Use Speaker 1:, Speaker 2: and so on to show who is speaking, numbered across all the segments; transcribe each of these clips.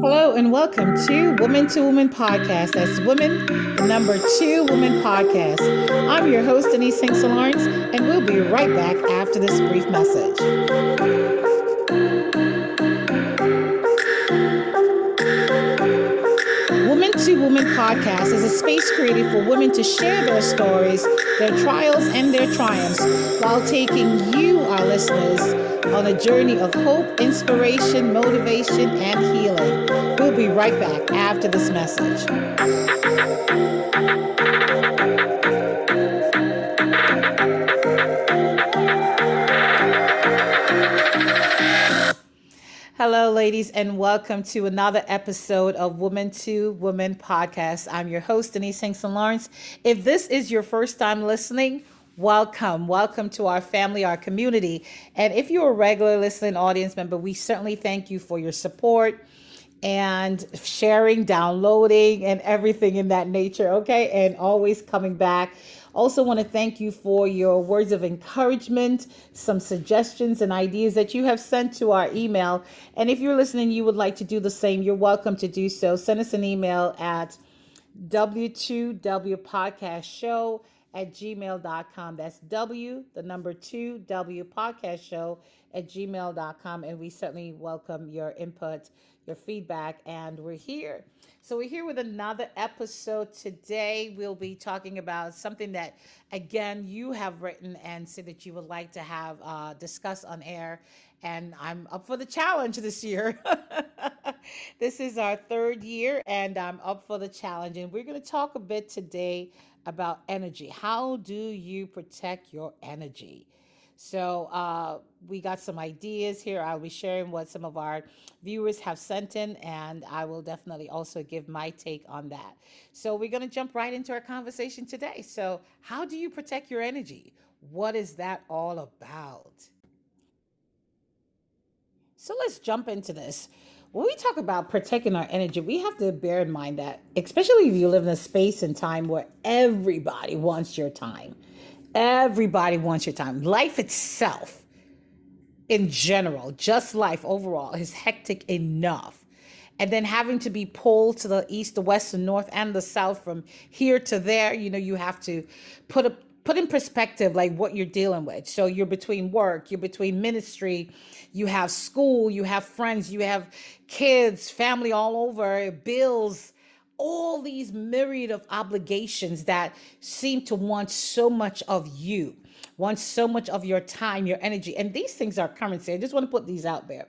Speaker 1: Hello and welcome to Woman to Woman Podcast. That's Women, number two Woman Podcast. I'm your host, Denise St. Lawrence, and we'll be right back after this brief message. Podcast is a space created for women to share their stories, their trials, and their triumphs while taking you, our listeners, on a journey of hope, inspiration, motivation, and healing. We'll be right back after this message. Hello, ladies, and welcome to another episode of Woman to Woman podcast. I'm your host, Denise St. Lawrence. If this is your first time listening, welcome. Welcome to our family, our community. And if you're a regular listening audience member, we certainly thank you for your support and sharing, downloading, and everything in that nature. Okay. And always coming back. Also, want to thank you for your words of encouragement, some suggestions and ideas that you have sent to our email. And if you're listening, you would like to do the same, you're welcome to do so. Send us an email at W2W Podcast Show at gmail.com. That's W, the number two, W Podcast Show at gmail.com. And we certainly welcome your input, your feedback, and we're here. So we're here with another episode today. We'll be talking about something that, again, you have written and said that you would like to have uh, discussed on air. And I'm up for the challenge this year. this is our third year, and I'm up for the challenge. And we're going to talk a bit today about energy. How do you protect your energy? So uh, we got some ideas here. I'll be sharing what some of our viewers have sent in, and I will definitely also give my take on that. So we're going to jump right into our conversation today. So, how do you protect your energy? What is that all about? So let's jump into this. When we talk about protecting our energy, we have to bear in mind that, especially if you live in a space and time where everybody wants your time Everybody wants your time. Life itself, in general, just life overall, is hectic enough. And then having to be pulled to the east, the west, the north, and the south from here to there, you know, you have to put a put in perspective like what you're dealing with. So you're between work, you're between ministry, you have school, you have friends, you have kids, family all over, bills, all these myriad of obligations that seem to want so much of you, want so much of your time, your energy. And these things are currency. I just want to put these out there.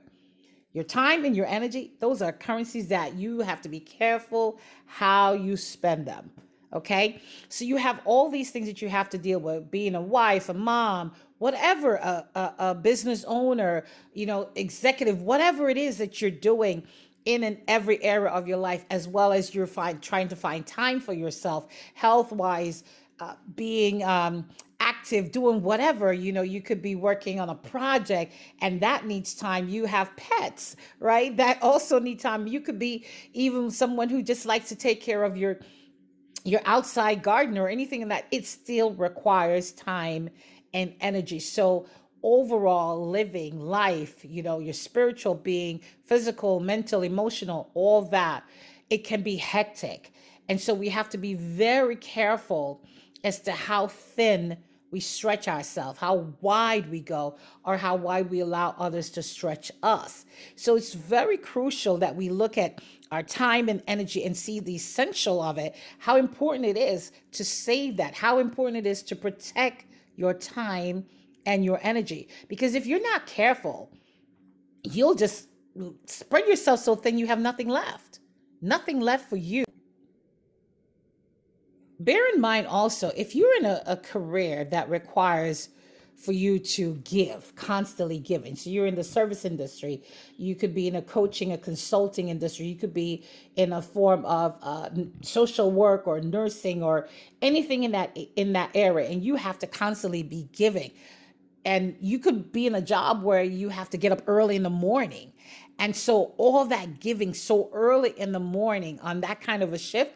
Speaker 1: Your time and your energy, those are currencies that you have to be careful how you spend them. Okay. So you have all these things that you have to deal with being a wife, a mom, whatever, a, a, a business owner, you know, executive, whatever it is that you're doing in and every area of your life, as well as you're find, trying to find time for yourself, health wise, uh, being um, active, doing whatever. You know, you could be working on a project and that needs time. You have pets, right? That also need time. You could be even someone who just likes to take care of your your outside garden or anything in that it still requires time and energy so overall living life, you know, your spiritual being, physical, mental, emotional, all that, it can be hectic. And so we have to be very careful as to how thin we stretch ourselves, how wide we go, or how wide we allow others to stretch us. So it's very crucial that we look at our time and energy and see the essential of it, how important it is to save that, how important it is to protect your time and your energy. Because if you're not careful, you'll just spread yourself so thin you have nothing left. Nothing left for you. Bear in mind also, if you're in a, a career that requires for you to give, constantly giving. So you're in the service industry, you could be in a coaching, a consulting industry, you could be in a form of uh, social work or nursing or anything in that in that area, and you have to constantly be giving and you could be in a job where you have to get up early in the morning and so all that giving so early in the morning on that kind of a shift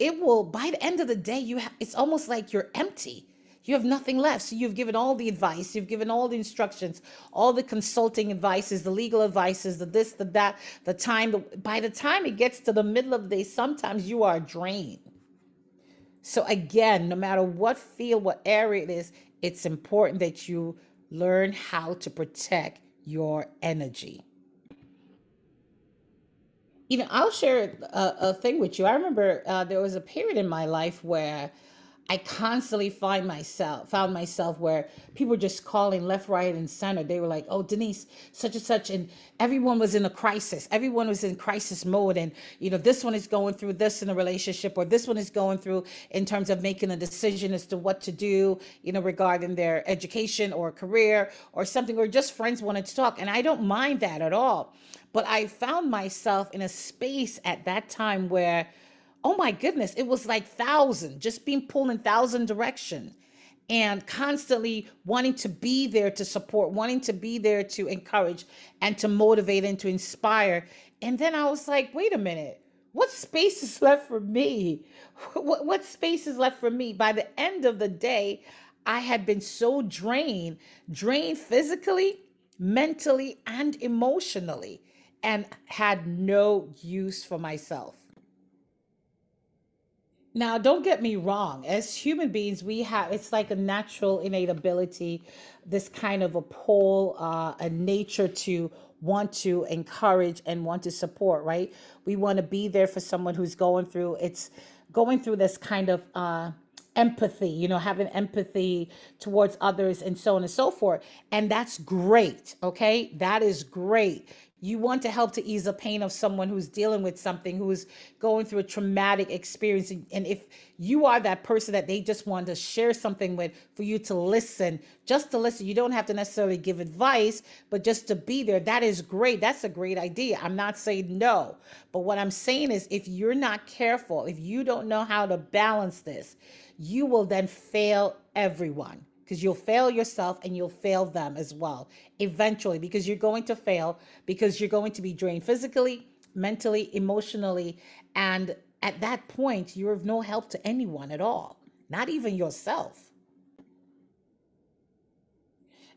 Speaker 1: it will by the end of the day you have it's almost like you're empty You have nothing left. So you've given all the advice, you've given all the instructions, all the consulting advices, the legal advices, the this, the that, the time. The, by the time it gets to the middle of the day, sometimes you are drained. So again, no matter what field, what area it is, it's important that you learn how to protect your energy you know, I'll share a, a thing with you. I remember uh, there was a period in my life where I constantly find myself found myself where people were just calling left, right, and center. They were like, "Oh, Denise, such and such," and everyone was in a crisis. Everyone was in crisis mode, and you know, this one is going through this in a relationship, or this one is going through in terms of making a decision as to what to do, you know, regarding their education or career or something, or just friends wanted to talk. And I don't mind that at all. But I found myself in a space at that time where, oh my goodness, it was like thousand, just being pulled in thousand direction and constantly wanting to be there to support, wanting to be there to encourage and to motivate and to inspire. And then I was like, wait a minute, what space is left for me? What, what space is left for me? By the end of the day, I had been so drained, drained physically, mentally, and emotionally and had no use for myself. Now, don't get me wrong. As human beings, we have it's like a natural innate ability, this kind of a pull, uh, a nature to want to encourage and want to support, right? We want to be there for someone who's going through it's going through this kind of uh empathy, you know, having empathy towards others and so on and so forth. And that's great. Okay. That is great. You want to help to ease the pain of someone who's dealing with something, who's going through a traumatic experience. And if you are that person that they just want to share something with, for you to listen, just to listen, you don't have to necessarily give advice, but just to be there, that is great. That's a great idea. I'm not saying no. But what I'm saying is, if you're not careful, if you don't know how to balance this, you will then fail everyone because you'll fail yourself and you'll fail them as well eventually because you're going to fail because you're going to be drained physically, mentally, emotionally. And at that point, you're of no help to anyone at all, not even yourself.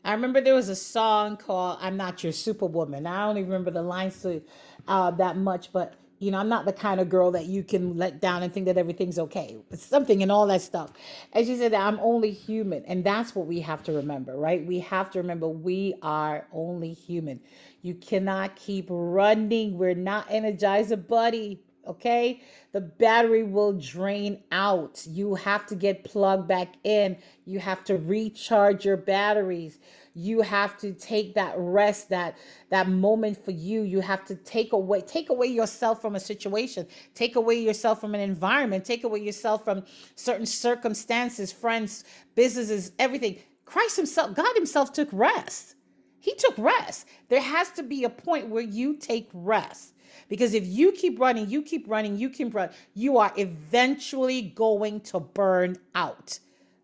Speaker 1: I remember there was a song called I'm Not Your Superwoman. I don't even remember the lines to, uh, that much, but you know, I'm not the kind of girl that you can let down and think that everything's okay. It's something and all that stuff. As you said, I'm only human. And that's what we have to remember, right? We have to remember we are only human. You cannot keep running. We're not energizer bunny. Okay. The battery will drain out. You have to get plugged back in. You have to recharge your batteries. You have to take that rest that that moment for you. You have to take away take away yourself from a situation. Take away yourself from an environment. Take away yourself from certain circumstances friends businesses everything. Christ himself god himself took rest. He took rest. There has to be a point where you take rest because if you keep running you keep running you keep running you are eventually going to burn out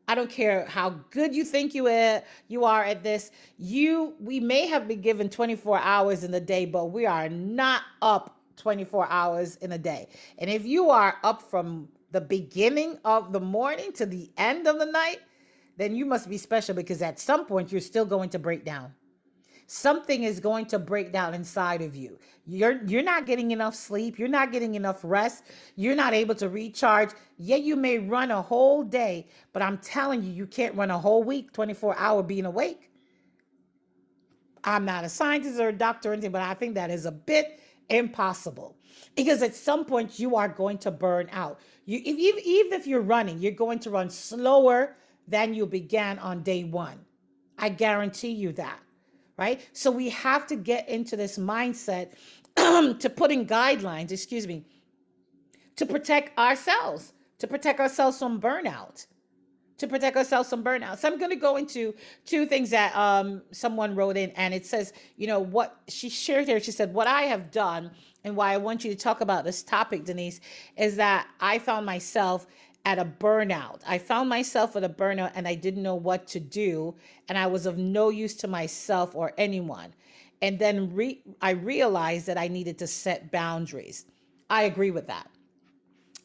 Speaker 1: I don't care how good you think you are, you are at this. You we may have been given 24 hours in the day, but we are not up 24 hours in a day. And if you are up from the beginning of the morning to the end of the night, then you must be special because at some point you're still going to break down something is going to break down inside of you. You're you're not getting enough sleep, you're not getting enough rest, you're not able to recharge. Yeah, you may run a whole day, but I'm telling you you can't run a whole week 24 hour being awake. I'm not a scientist or a doctor or anything, but I think that is a bit impossible because at some point you are going to burn out. You if, even if you're running, you're going to run slower than you began on day 1. I guarantee you that right? So we have to get into this mindset to put in guidelines, excuse me, to protect ourselves, to protect ourselves from burnout, to protect ourselves from burnout. So I'm going to go into two things that um, someone wrote in, and it says, you know, what she shared here. She said, What I have done and why I want you to talk about this topic, Denise, is that I found myself at a burnout. I found myself at a burnout and I didn't know what to do. And I was of no use to myself or anyone. And then re- I realized that I needed to set boundaries. I agree with that.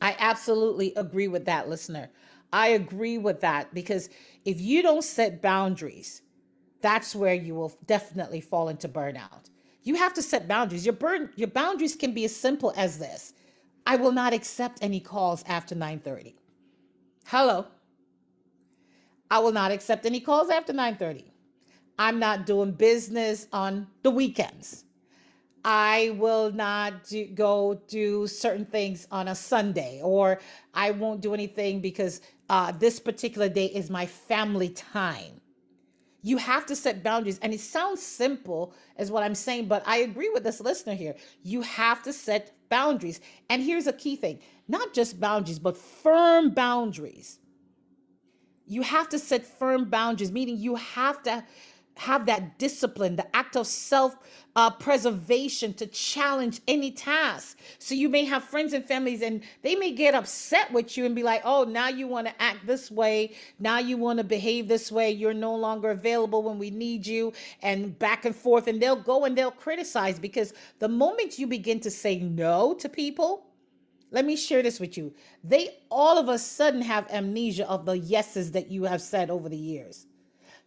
Speaker 1: I absolutely agree with that, listener. I agree with that because if you don't set boundaries, that's where you will definitely fall into burnout. You have to set boundaries. Your burn your boundaries can be as simple as this. I will not accept any calls after 9:30. Hello. I will not accept any calls after 9:30. I'm not doing business on the weekends. I will not do, go do certain things on a Sunday, or I won't do anything because uh, this particular day is my family time. You have to set boundaries. And it sounds simple, as what I'm saying, but I agree with this listener here. You have to set boundaries. And here's a key thing not just boundaries, but firm boundaries. You have to set firm boundaries, meaning you have to have that discipline, the act of self uh, preservation to challenge any task. So you may have friends and families, and they may get upset with you and be like, oh, now you want to act this way. Now you want to behave this way. You're no longer available when we need you, and back and forth. And they'll go and they'll criticize because the moment you begin to say no to people, let me share this with you. They all of a sudden have amnesia of the yeses that you have said over the years.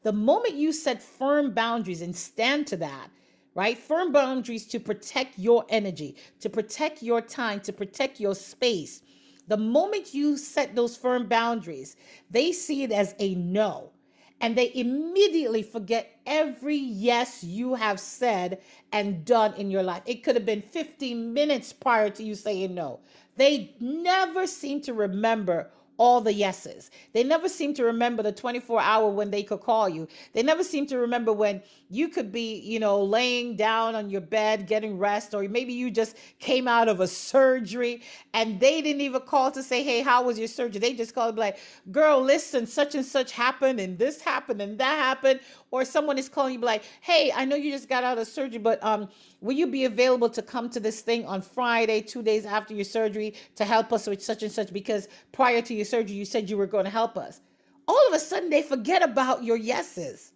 Speaker 1: The moment you set firm boundaries and stand to that, right? Firm boundaries to protect your energy, to protect your time, to protect your space. The moment you set those firm boundaries, they see it as a no. And they immediately forget every yes you have said and done in your life. It could have been 15 minutes prior to you saying no. They never seem to remember all the yeses. They never seem to remember the 24 hour when they could call you. They never seem to remember when you could be, you know, laying down on your bed getting rest, or maybe you just came out of a surgery and they didn't even call to say, Hey, how was your surgery? They just called like, Girl, listen, such and such happened, and this happened, and that happened. Or someone is calling you, like, Hey, I know you just got out of surgery, but um, will you be available to come to this thing on Friday, two days after your surgery, to help us with such and such? Because prior to your surgery, you said you were going to help us. All of a sudden, they forget about your yeses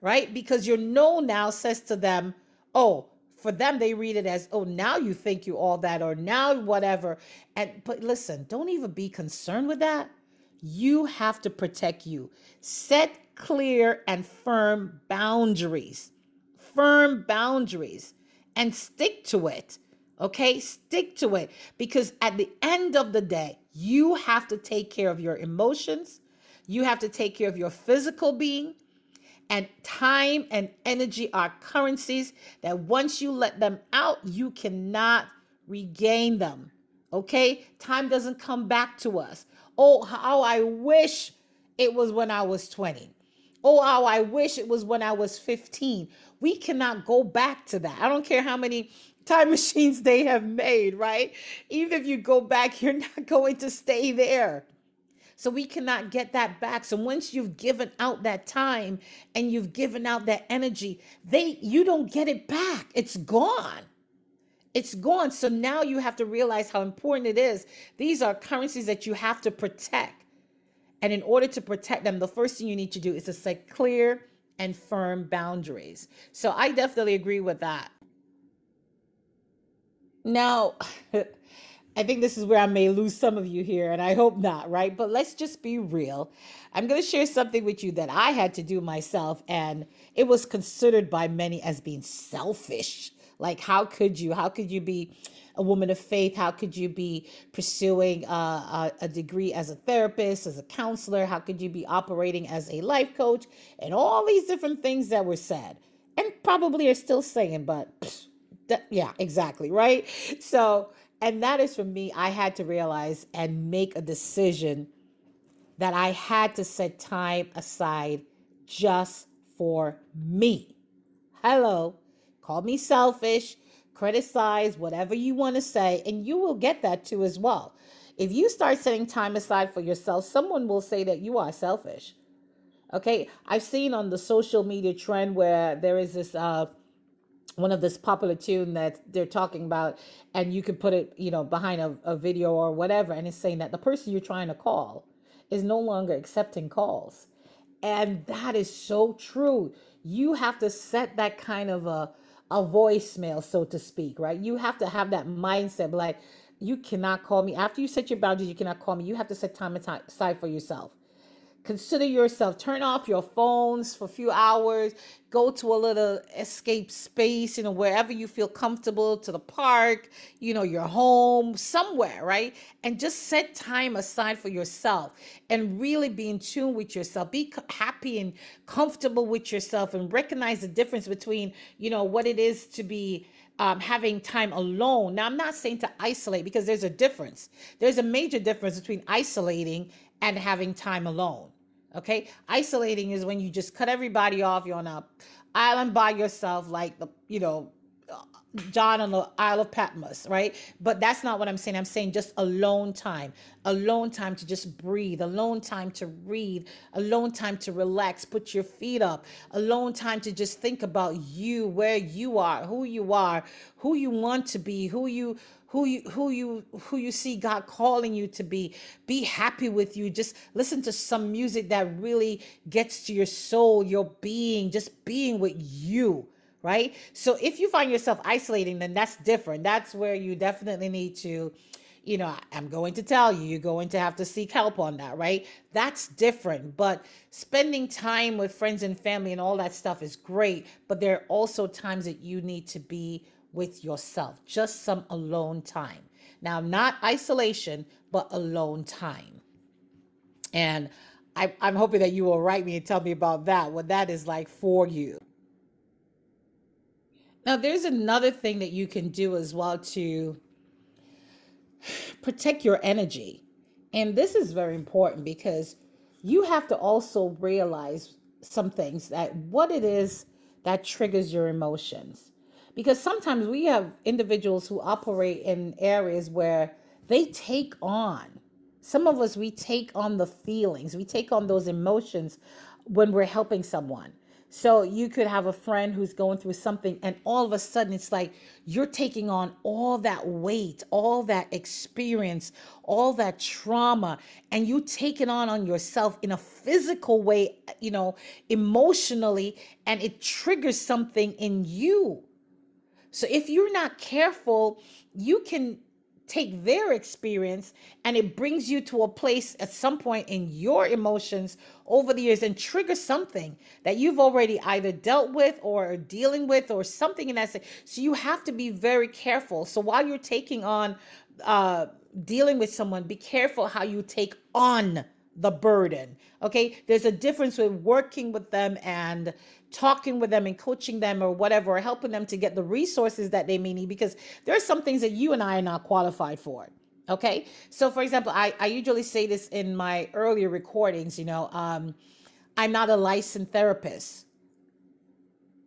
Speaker 1: right? Because your no now says to them, oh, for them they read it as oh now you think you all that or now whatever. And but listen don't even be concerned with that. You have to protect you. Set clear and firm boundaries. Firm boundaries. And stick to it okay? Stick to it. Because at the end of the day you have to take care of your emotions you have to take care of your physical being and time and energy are currencies that once you let them out, you cannot regain them. Okay? Time doesn't come back to us. Oh, how I wish it was when I was 20. Oh, how I wish it was when I was 15. We cannot go back to that. I don't care how many time machines they have made, right? Even if you go back, you're not going to stay there. So we cannot get that back. So once you've given out that time and you've given out that energy, they you don't get it back. It's gone. It's gone. So now you have to realize how important it is. These are currencies that you have to protect. And in order to protect them, the first thing you need to do is to say clear and firm boundaries. So I definitely agree with that. Now, I think this is where I may lose some of you here, and I hope not, right? But let's just be real. I'm going to share something with you that I had to do myself, and it was considered by many as being selfish. Like, how could you? How could you be a woman of faith? How could you be pursuing a, a, a degree as a therapist, as a counselor? How could you be operating as a life coach? And all these different things that were said, and probably are still saying, but pff, yeah, exactly, right? So, and that is for me, I had to realize and make a decision that I had to set time aside just for me. Hello, call me selfish, criticize, whatever you want to say, and you will get that too as well. If you start setting time aside for yourself, someone will say that you are selfish. Okay, I've seen on the social media trend where there is this uh, one of this popular tune that they're talking about and you can put it you know behind a, a video or whatever and it's saying that the person you're trying to call is no longer accepting calls and that is so true you have to set that kind of a a voicemail, so to speak, right? You have to have that mindset like, you cannot call me. After you set your boundaries, you cannot call me. You have to set time aside for yourself. Consider yourself. Turn off your phones for a few hours. Go to a little escape space, you know, wherever you feel comfortable, to the park, you know, your home, somewhere, right? And just set time aside for yourself and really be in tune with yourself. Be happy and comfortable with yourself and recognize the difference between, you know, what it is to be um, having time alone. Now, I'm not saying to isolate because there's a difference. There's a major difference between isolating and having time alone. Okay, isolating is when you just cut everybody off. You're on a island by yourself, like the you know John on the Isle of Patmos, right? But that's not what I'm saying. I'm saying just alone time, alone time to just breathe, alone time to read, alone time to relax, put your feet up, alone time to just think about you, where you are, who you are, who you want to be, who you who you who you who you see God calling you to be. Be happy with you. Just listen to some music that really gets to your soul, your being, just being with you right? So if you find yourself isolating, then that's different. That's where you definitely need to, you know, I'm going to tell you, you're going to have to seek help on that, right? That's different. But spending time with friends and family and all that stuff is great. But there are also times that you need to be with yourself, just some alone time. Now, not isolation, but alone time. And I, I'm hoping that you will write me and tell me about that, what that is like for you. Now, there's another thing that you can do as well to protect your energy. And this is very important because you have to also realize some things that what it is that triggers your emotions. Because sometimes we have individuals who operate in areas where they take on, some of us, we take on the feelings, we take on those emotions when we're helping someone. So you could have a friend who's going through something, and all of a sudden it's like you're taking on all that weight, all that experience, all that trauma, and you take it on on yourself in a physical way, you know, emotionally, and it triggers something in you. So if you're not careful, you can take their experience and it brings you to a place at some point in your emotions over the years and trigger something that you've already either dealt with or dealing with or something in that. Sense. So you have to be very careful. So while you're taking on uh, dealing with someone, be careful how you take on the burden. Okay. There's a difference with working with them and talking with them and coaching them or whatever, or helping them to get the resources that they may need because there are some things that you and I are not qualified for. Okay. So, for example, I, I usually say this in my earlier recordings, you know, um, I'm not a licensed therapist.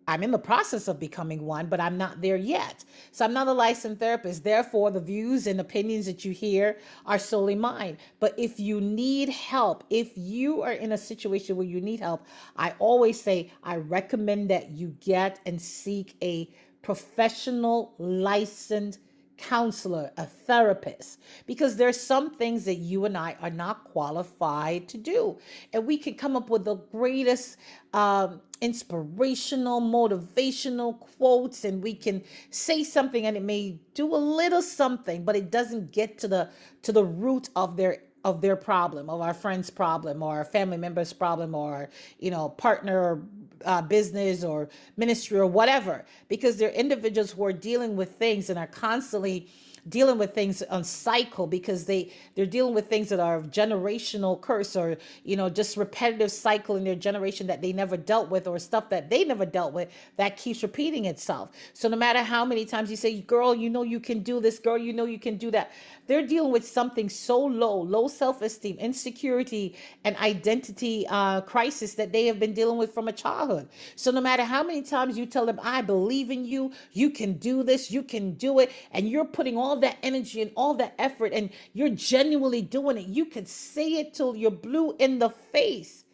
Speaker 1: I'm in the process of becoming one, but I'm not there yet. So I'm not a licensed therapist. Therefore, the views and opinions that you hear are solely mine. But if you need help, if you are in a situation where you need help, I always say I recommend that you get and seek a professional licensed counselor, a therapist, because there's some things that you and I are not qualified to do. And we can come up with the greatest um, inspirational, motivational quotes, and we can say something and it may do a little something, but it doesn't get to the to the root of their of their problem, of our friend's problem, or our family member's problem, or you know, partner uh, business or ministry or whatever, because they're individuals who are dealing with things and are constantly dealing with things on cycle because they they're dealing with things that are generational curse or you know just repetitive cycle in their generation that they never dealt with or stuff that they never dealt with that keeps repeating itself. So no matter how many times you say girl you know you can do this. Girl you know you can do that. They're dealing with something so low low self-esteem insecurity and identity uh, crisis that they have been dealing with from a childhood. So no matter how many times you tell them i believe in you. You can do this. You can do it. And you're putting all all that energy and all that effort and you're genuinely doing it, you could say it till you're blue in the face.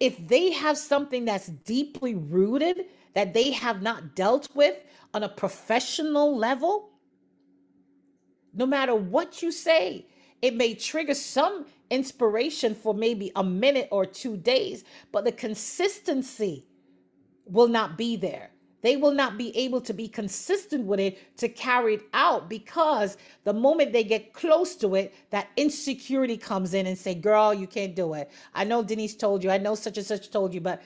Speaker 1: If they have something that's deeply rooted that they have not dealt with on a professional level, no matter what you say, it may trigger some inspiration for maybe a minute or two days, but the consistency will not be there They will not be able to be consistent with it to carry it out because the moment they get close to it, that insecurity comes in and say, "Girl, you can't do it." I know Denise told you. I know such and such told you, but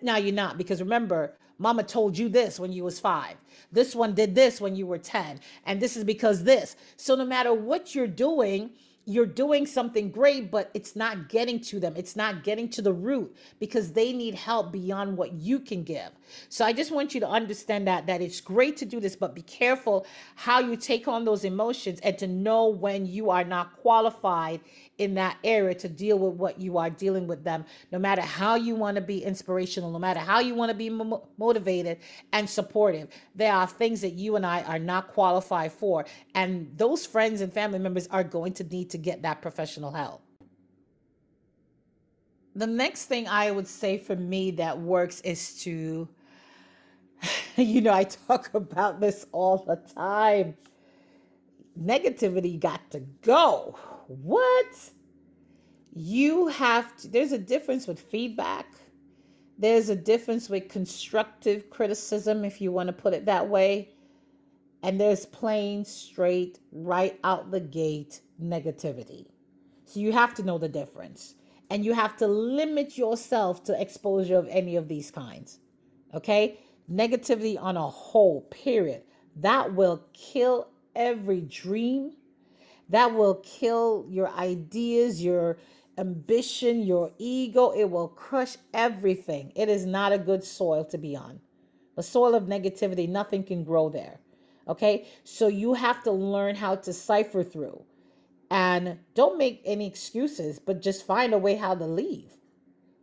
Speaker 1: now you're not because remember, Mama told you this when you was five. This one did this when you were ten, and this is because this. So no matter what you're doing you're doing something great, but it's not getting to them. It's not getting to the root because they need help beyond what you can give. So I just want you to understand that that it's great to do this, but be careful how you take on those emotions and to know when you are not qualified in that area to deal with what you are dealing with them no matter how you want to be inspirational no matter how you want to be mo- motivated and supportive. There are things that you and I are not qualified for and those friends and family members are going to need to get that professional help. The next thing I would say for me that works is to you know I talk about this all the time. Negativity got to go. What? You have to, there's a difference with feedback. There's a difference with constructive criticism, if you want to put it that way. And there's plain, straight, right out the gate negativity. So you have to know the difference. And you have to limit yourself to exposure of any of these kinds. Okay? Negativity on a whole, period. That will kill every dream. That will kill your ideas, your ambition, your ego. It will crush everything. It is not a good soil to be on. The soil of negativity, nothing can grow there. Okay? So you have to learn how to cipher through. And don't make any excuses, but just find a way how to leave.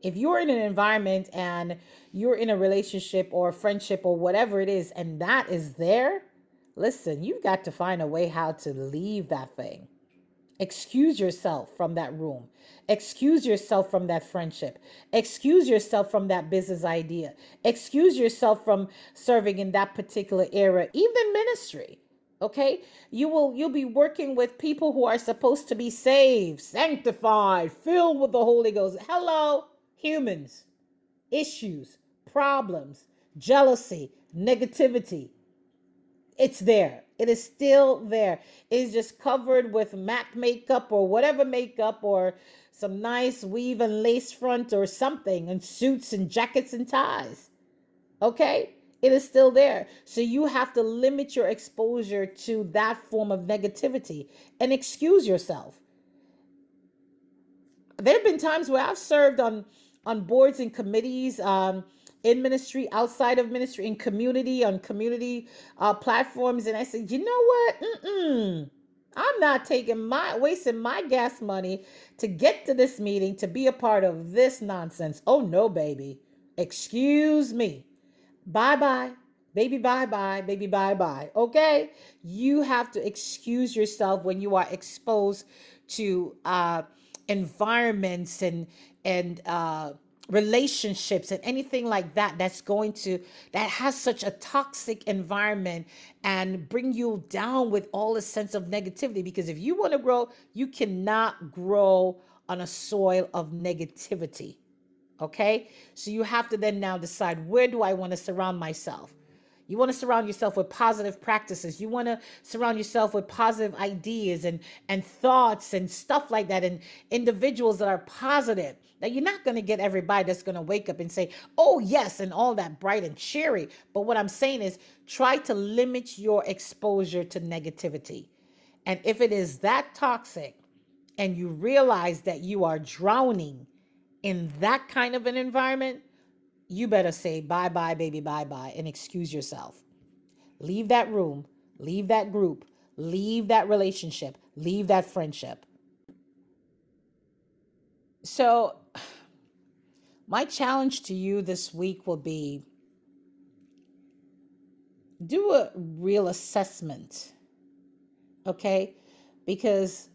Speaker 1: If you're in an environment and you're in a relationship or a friendship or whatever it is, and that is there, Listen, you've got to find a way how to leave that thing. Excuse yourself from that room. Excuse yourself from that friendship. Excuse yourself from that business idea. Excuse yourself from serving in that particular era, even ministry. Okay? You will you'll be working with people who are supposed to be saved, sanctified, filled with the Holy Ghost. Hello, humans. Issues, problems, jealousy, negativity it's there. It is still there. It's just covered with MAC makeup or whatever makeup or some nice weave and lace front or something and suits and jackets and ties. Okay? It is still there. So you have to limit your exposure to that form of negativity and excuse yourself. There have been times where I've served on on boards and committees um, in ministry, outside of ministry, in community, on community uh, platforms. And I said, you know what? Mm-mm. I'm not taking my wasting my gas money to get to this meeting to be a part of this nonsense. Oh no, baby. Excuse me. Bye bye. Baby, bye bye. Baby, bye bye. Okay? You have to excuse yourself when you are exposed to uh environments and and uh relationships and anything like that that's going to that has such a toxic environment and bring you down with all the sense of negativity because if you want to grow you cannot grow on a soil of negativity okay so you have to then now decide where do i want to surround myself you want to surround yourself with positive practices. You want to surround yourself with positive ideas and and thoughts and stuff like that and individuals that are positive. Now you're not going to get everybody that's going to wake up and say, "Oh, yes," and all that bright and cheery. But what I'm saying is try to limit your exposure to negativity. And if it is that toxic and you realize that you are drowning in that kind of an environment, you better say bye bye, baby, bye bye, and excuse yourself. Leave that room, leave that group, leave that relationship, leave that friendship. So, my challenge to you this week will be do a real assessment, okay? Because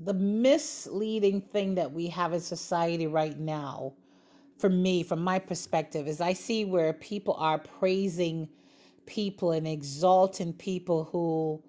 Speaker 1: the misleading thing that we have in society right now for me, from my perspective, is I see where people are praising people and exalting people who,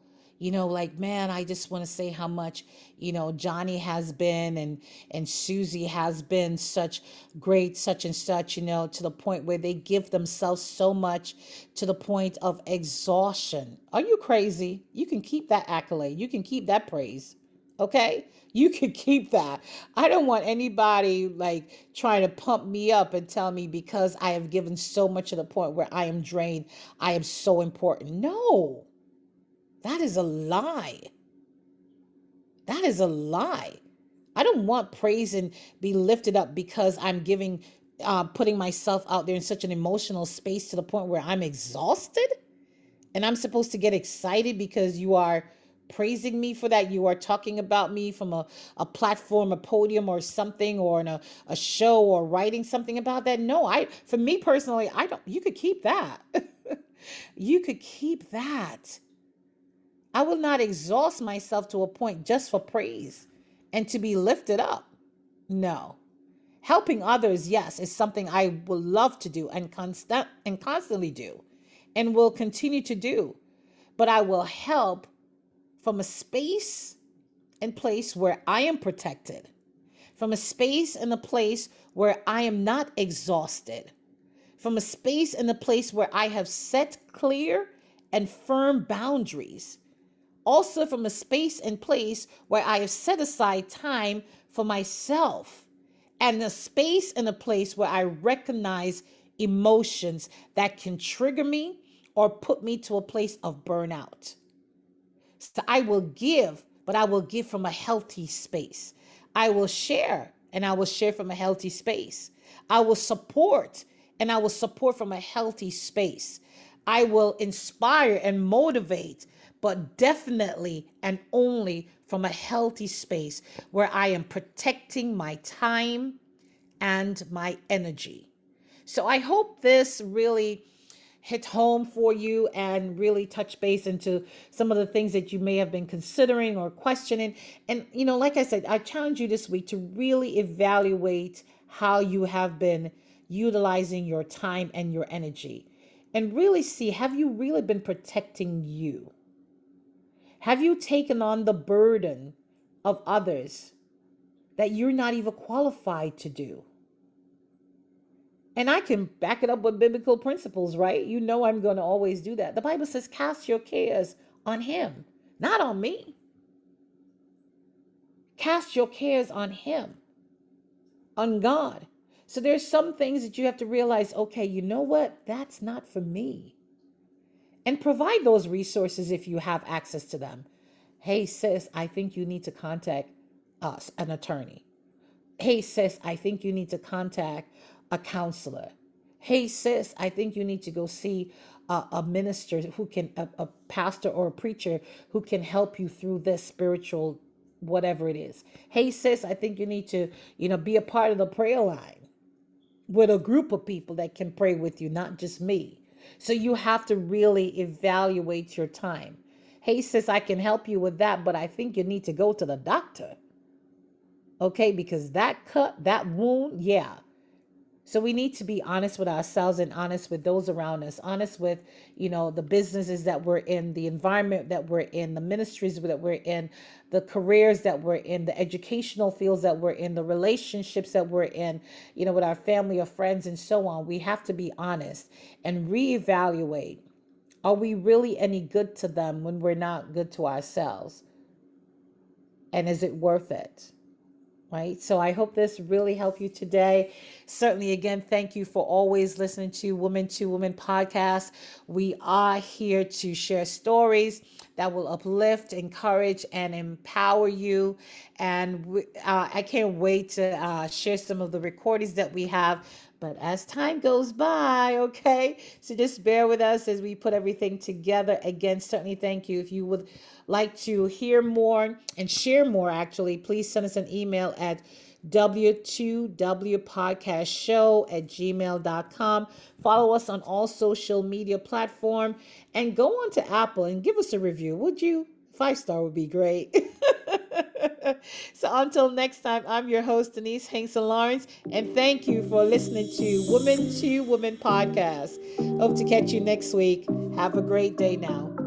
Speaker 1: you know like man i just want to say how much you know johnny has been and and susie has been such great such and such you know to the point where they give themselves so much to the point of exhaustion. Are you crazy? You can keep that accolade. You can keep that praise okay? You can keep that. I don't want anybody like trying to pump me up and tell me because i have given so much to the point where i am drained. I am so important. No that is a lie. That is a lie. I don't want praise and be lifted up because I'm giving, uh, putting myself out there in such an emotional space to the point where I'm exhausted. And I'm supposed to get excited because you are praising me for that. You are talking about me from a, a platform, a podium, or something, or in a, a show, or writing something about that. No, I, for me personally, I don't, you could keep that. you could keep that. I will not exhaust myself to a point just for praise and to be lifted up. No. Helping others, yes, is something I will love to do and constant and constantly do and will continue to do. But I will help from a space and place where I am protected, from a space and a place where I am not exhausted, from a space and a place where I have set clear and firm boundaries also from a space and place where I have set aside time for myself, and a space and a place where I recognize emotions that can trigger me or put me to a place of burnout. So I will give, but I will give from a healthy space. I will share, and I will share from a healthy space. I will support, and I will support from a healthy space. I will inspire and motivate, but definitely and only from a healthy space where I am protecting my time and my energy. So I hope this really hit home for you and really touch base into some of the things that you may have been considering or questioning. And, you know, like I said, I challenge you this week to really evaluate how you have been utilizing your time and your energy and really see have you really been protecting you? Have you taken on the burden of others that you're not even qualified to do? And I can back it up with biblical principles, right? You know I'm going to always do that. The Bible says, cast your cares on Him, not on me. Cast your cares on Him, on God. So there's some things that you have to realize okay, you know what? That's not for me and provide those resources if you have access to them. Hey, sis, I think you need to contact us, an attorney. Hey, sis, I think you need to contact a counselor. Hey, sis, I think you need to go see a, a minister who can, a, a pastor or a preacher who can help you through this spiritual whatever it is. Hey, sis, I think you need to, you know, be a part of the prayer line with a group of people that can pray with you, not just me. So you have to really evaluate your time. Hey, sis, I can help you with that, but I think you need to go to the doctor. Okay, because that cut, that wound, yeah, so we need to be honest with ourselves and honest with those around us, honest with, you know, the businesses that we're in, the environment that we're in, the ministries that we're in, the careers that we're in, the educational fields that we're in, the relationships that we're in, you know, with our family or friends and so on. We have to be honest and reevaluate. Are we really any good to them when we're not good to ourselves? And is it worth it? right? So I hope this really helped you today. Certainly, again, thank you for always listening to Woman to Woman podcast. We are here to share stories that will uplift, encourage, and empower you. And we, uh, I can't wait to uh, share some of the recordings that we have. But as time goes by, okay, so just bear with us as we put everything together. Again, certainly thank you. If you would like to hear more and share more, actually, please send us an email at w2wpodcastshow at gmail.com. Follow us on all social media platform and go on to Apple and give us a review, would you? Five star would be great. so until next time, I'm your host, Denise Hankson Lawrence, and thank you for listening to Woman to Woman podcast. Hope to catch you next week. Have a great day now.